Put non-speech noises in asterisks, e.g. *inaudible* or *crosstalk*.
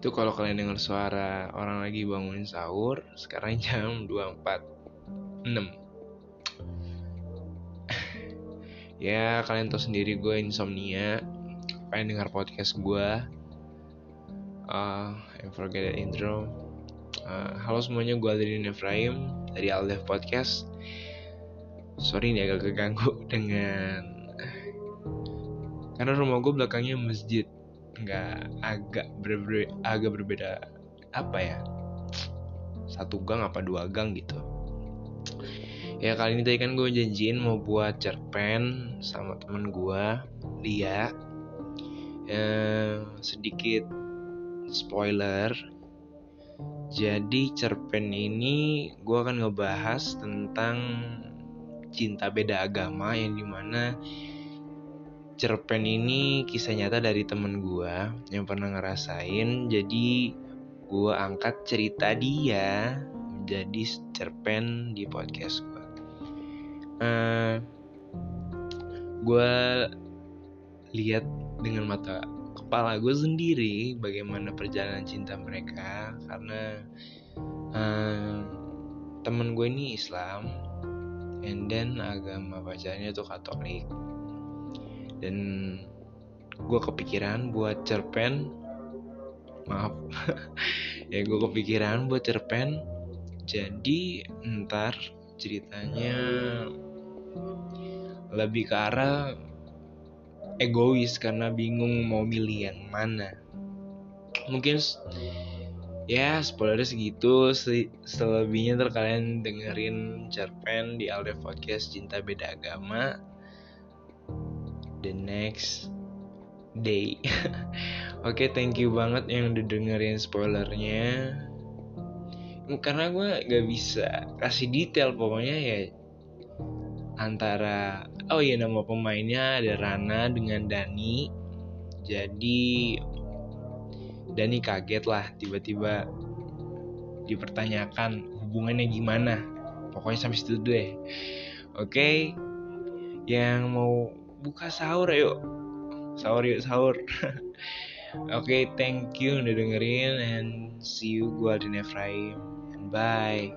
itu kalau kalian dengar suara orang lagi bangunin sahur sekarang *laughs* jam 2.46 *laughs* ya kalian tahu sendiri gue insomnia. Pengen dengar podcast gue uh, and forget that intro. Uh, halo semuanya gue Adrian Efraim dari Aldef Podcast. Sorry nih agak keganggu *laughs* dengan karena rumah gue belakangnya masjid nggak agak ber agak berbeda apa ya satu gang apa dua gang gitu. Ya kali ini tadi kan gue janjiin mau buat cerpen sama temen gue Lia. Ya, sedikit spoiler. Jadi cerpen ini gue akan ngebahas tentang cinta beda agama yang di mana cerpen ini kisah nyata dari temen gue yang pernah ngerasain. Jadi gue angkat cerita dia menjadi cerpen di podcast gue uh, gue lihat dengan mata kepala gue sendiri bagaimana perjalanan cinta mereka karena uh, temen gue ini Islam and then agama pacarnya tuh Katolik dan gue kepikiran buat cerpen. Maaf. *laughs* Ya gue kepikiran buat cerpen. Jadi ntar ceritanya lebih ke arah egois karena bingung mau milih yang mana. Mungkin ya spoiler segitu. Selebihnya ntar kalian dengerin cerpen di Alde Podcast Cinta Beda Agama the next day. *laughs* Oke, okay, thank you banget yang udah dengerin spoilernya. Karena gue gak bisa kasih detail pokoknya ya antara oh iya nama pemainnya ada Rana dengan Dani. Jadi Dani kaget lah tiba-tiba dipertanyakan hubungannya gimana. Pokoknya sampai situ deh. Oke. Okay? Yang mau buka sahur yuk sahur yuk *laughs* sahur. Oke okay, thank you udah dengerin and see you gue Adin Efraim. And bye